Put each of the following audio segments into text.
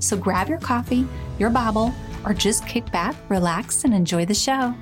So grab your coffee, your Bible, or just kick back, relax, and enjoy the show.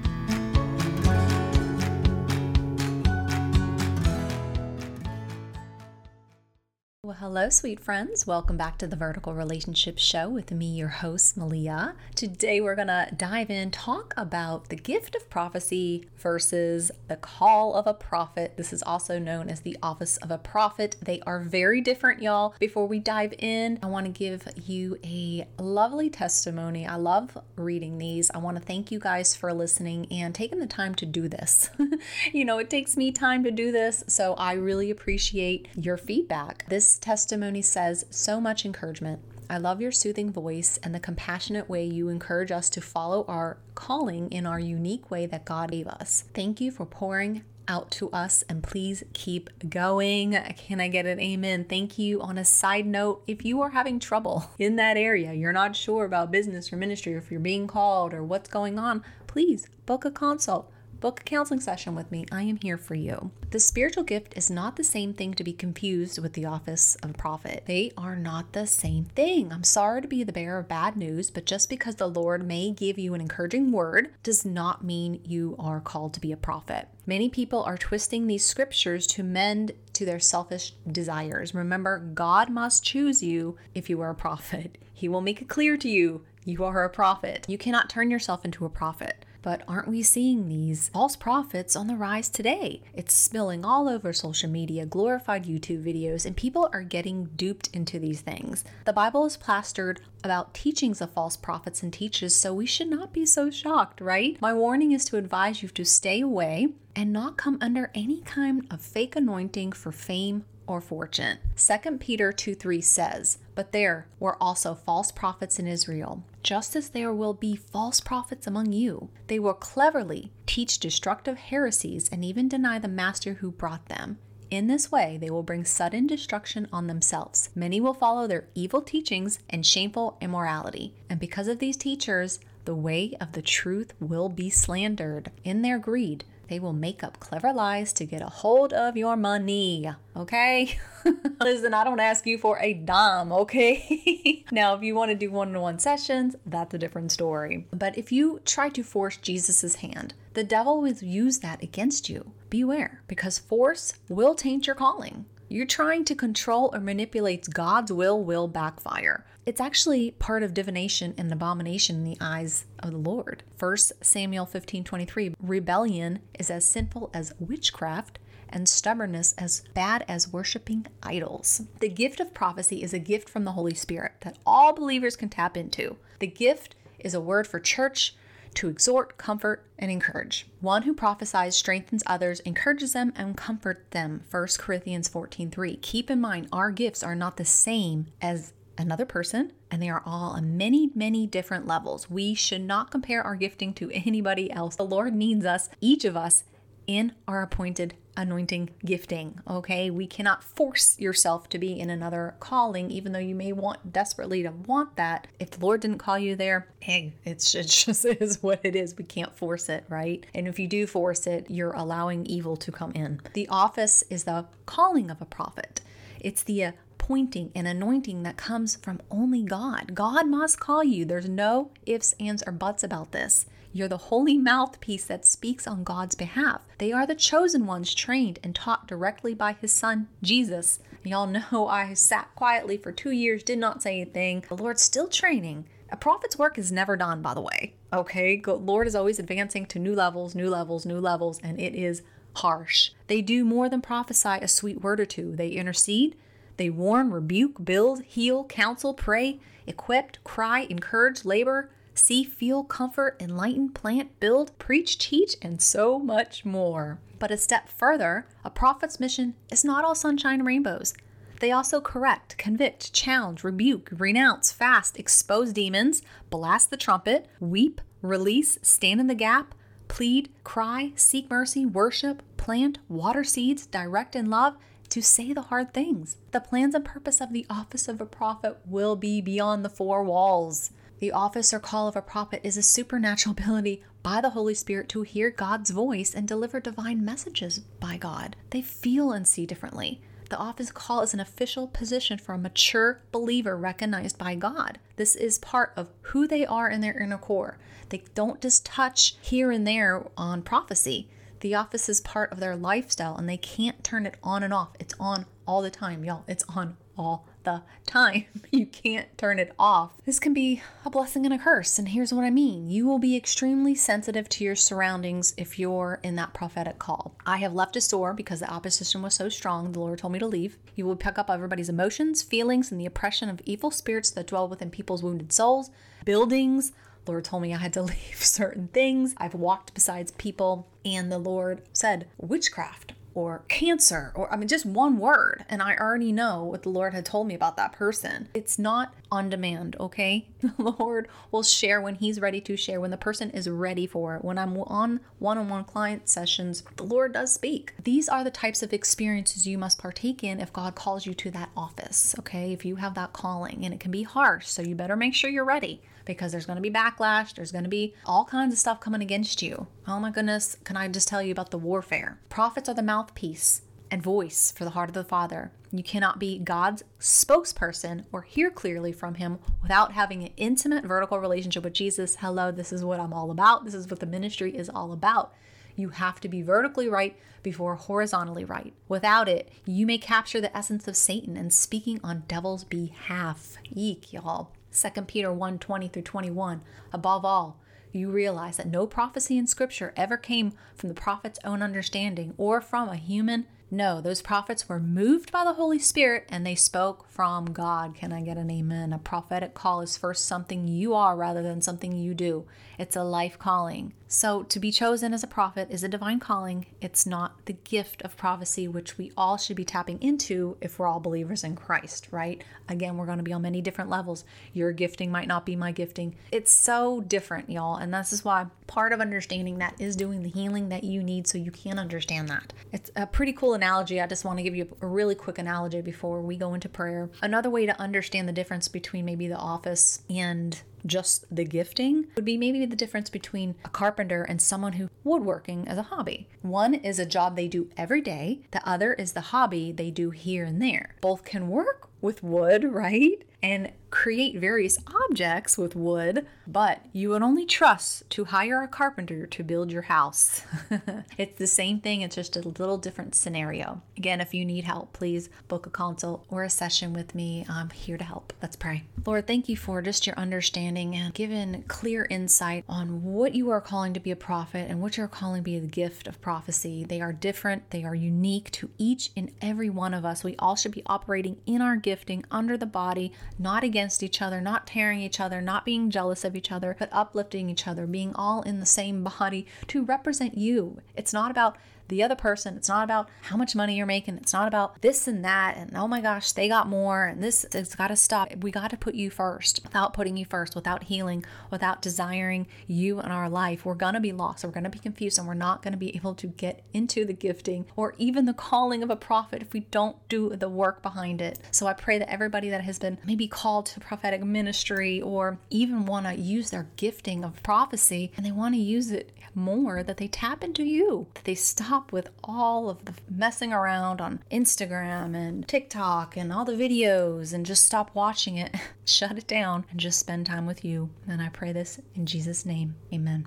Hello, sweet friends. Welcome back to the Vertical Relationship Show with me, your host, Melia. Today, we're going to dive in, talk about the gift of prophecy versus the call of a prophet. This is also known as the office of a prophet. They are very different, y'all. Before we dive in, I want to give you a lovely testimony. I love reading these. I want to thank you guys for listening and taking the time to do this. you know, it takes me time to do this, so I really appreciate your feedback. This testimony says so much encouragement. I love your soothing voice and the compassionate way you encourage us to follow our calling in our unique way that God gave us. Thank you for pouring out to us and please keep going. Can I get an amen? Thank you. On a side note, if you are having trouble in that area, you're not sure about business or ministry, or if you're being called or what's going on, please book a consult Book a counseling session with me. I am here for you. The spiritual gift is not the same thing to be confused with the office of prophet. They are not the same thing. I'm sorry to be the bearer of bad news, but just because the Lord may give you an encouraging word does not mean you are called to be a prophet. Many people are twisting these scriptures to mend to their selfish desires. Remember, God must choose you if you are a prophet. He will make it clear to you you are a prophet. You cannot turn yourself into a prophet. But aren't we seeing these false prophets on the rise today? It's spilling all over social media, glorified YouTube videos, and people are getting duped into these things. The Bible is plastered about teachings of false prophets and teachers, so we should not be so shocked, right? My warning is to advise you to stay away and not come under any kind of fake anointing for fame or fortune. 2 Peter 2 3 says, But there were also false prophets in Israel, just as there will be false prophets among you. They will cleverly teach destructive heresies and even deny the master who brought them. In this way, they will bring sudden destruction on themselves. Many will follow their evil teachings and shameful immorality. And because of these teachers, the way of the truth will be slandered. In their greed, they will make up clever lies to get a hold of your money. Okay? Listen, I don't ask you for a dime, okay? now, if you want to do one on one sessions, that's a different story. But if you try to force Jesus' hand, the devil will use that against you. Beware, because force will taint your calling. You're trying to control or manipulate God's will will backfire. It's actually part of divination and abomination in the eyes of the Lord. 1 Samuel 15:23 Rebellion is as sinful as witchcraft and stubbornness as bad as worshiping idols. The gift of prophecy is a gift from the Holy Spirit that all believers can tap into. The gift is a word for church to exhort, comfort, and encourage. One who prophesies strengthens others, encourages them, and comforts them. 1 Corinthians 14:3. Keep in mind our gifts are not the same as another person, and they are all on many, many different levels. We should not compare our gifting to anybody else. The Lord needs us, each of us, in our appointed anointing gifting. Okay, we cannot force yourself to be in another calling, even though you may want desperately to want that. If the Lord didn't call you there, hey, it's it just is what it is. We can't force it, right? And if you do force it, you're allowing evil to come in. The office is the calling of a prophet. It's the appointing and anointing that comes from only God. God must call you. There's no ifs, ands, or buts about this. You're the holy mouthpiece that speaks on God's behalf. They are the chosen ones trained and taught directly by his son, Jesus. Y'all know I sat quietly for two years, did not say anything. The Lord's still training A prophet's work is never done, by the way. Okay, Lord is always advancing to new levels, new levels, new levels, and it is harsh. They do more than prophesy a sweet word or two. They intercede, they warn, rebuke, build, heal, counsel, pray, equip, cry, encourage, labor, see, feel, comfort, enlighten, plant, build, preach, teach, and so much more. But a step further, a prophet's mission is not all sunshine and rainbows. They also correct, convict, challenge, rebuke, renounce, fast, expose demons, blast the trumpet, weep, release, stand in the gap, plead, cry, seek mercy, worship, plant, water seeds, direct in love, to say the hard things. The plans and purpose of the office of a prophet will be beyond the four walls. The office or call of a prophet is a supernatural ability by the Holy Spirit to hear God's voice and deliver divine messages by God. They feel and see differently. The office call is an official position for a mature believer recognized by God. This is part of who they are in their inner core. They don't just touch here and there on prophecy. The office is part of their lifestyle and they can't turn it on and off. It's on all the time, y'all. It's on all the time. You can't turn it off. This can be a blessing and a curse. And here's what I mean you will be extremely sensitive to your surroundings if you're in that prophetic call. I have left a store because the opposition was so strong, the Lord told me to leave. You will pick up everybody's emotions, feelings, and the oppression of evil spirits that dwell within people's wounded souls, buildings, Lord told me I had to leave certain things. I've walked besides people, and the Lord said, witchcraft or cancer, or I mean, just one word. And I already know what the Lord had told me about that person. It's not on demand, okay? The Lord will share when He's ready to share, when the person is ready for it. When I'm on one on one client sessions, the Lord does speak. These are the types of experiences you must partake in if God calls you to that office, okay? If you have that calling, and it can be harsh, so you better make sure you're ready because there's going to be backlash. There's going to be all kinds of stuff coming against you. Oh my goodness, can I just tell you about the warfare? Prophets are the mouthpiece and voice for the heart of the Father. You cannot be God's spokesperson or hear clearly from Him without having an intimate vertical relationship with Jesus. Hello, this is what I'm all about. This is what the ministry is all about. You have to be vertically right before horizontally right. Without it, you may capture the essence of Satan and speaking on devil's behalf. Eek, y'all. 2 Peter 1 20 through 21. Above all, you realize that no prophecy in Scripture ever came from the prophet's own understanding or from a human no, those prophets were moved by the Holy Spirit and they spoke from God. Can I get an amen? A prophetic call is first something you are rather than something you do. It's a life calling. So, to be chosen as a prophet is a divine calling. It's not the gift of prophecy, which we all should be tapping into if we're all believers in Christ, right? Again, we're going to be on many different levels. Your gifting might not be my gifting. It's so different, y'all. And this is why part of understanding that is doing the healing that you need so you can understand that. It's a pretty cool analogy. I just want to give you a really quick analogy before we go into prayer. Another way to understand the difference between maybe the office and just the gifting would be maybe the difference between a carpenter and someone who woodworking as a hobby. One is a job they do every day, the other is the hobby they do here and there. Both can work with wood, right? And create various objects with wood, but you would only trust to hire a carpenter to build your house. it's the same thing, it's just a little different scenario. Again, if you need help, please book a consult or a session with me. I'm here to help. Let's pray. Lord, thank you for just your understanding and given clear insight on what you are calling to be a prophet and what you're calling to be the gift of prophecy. They are different, they are unique to each and every one of us. We all should be operating in our gifting under the body, not against each other, not tearing each other, not being jealous of each other, but uplifting each other, being all in the same body to represent you. It's not about the other person. It's not about how much money you're making. It's not about this and that and oh my gosh, they got more and this it's got to stop. We got to put you first. Without putting you first, without healing, without desiring you in our life, we're going to be lost. We're going to be confused and we're not going to be able to get into the gifting or even the calling of a prophet if we don't do the work behind it. So I pray that everybody that has been maybe called to prophetic ministry or even want to use their gifting of prophecy and they want to use it more that they tap into you, that they stop with all of the messing around on Instagram and TikTok and all the videos and just stop watching it, shut it down, and just spend time with you. And I pray this in Jesus' name. Amen.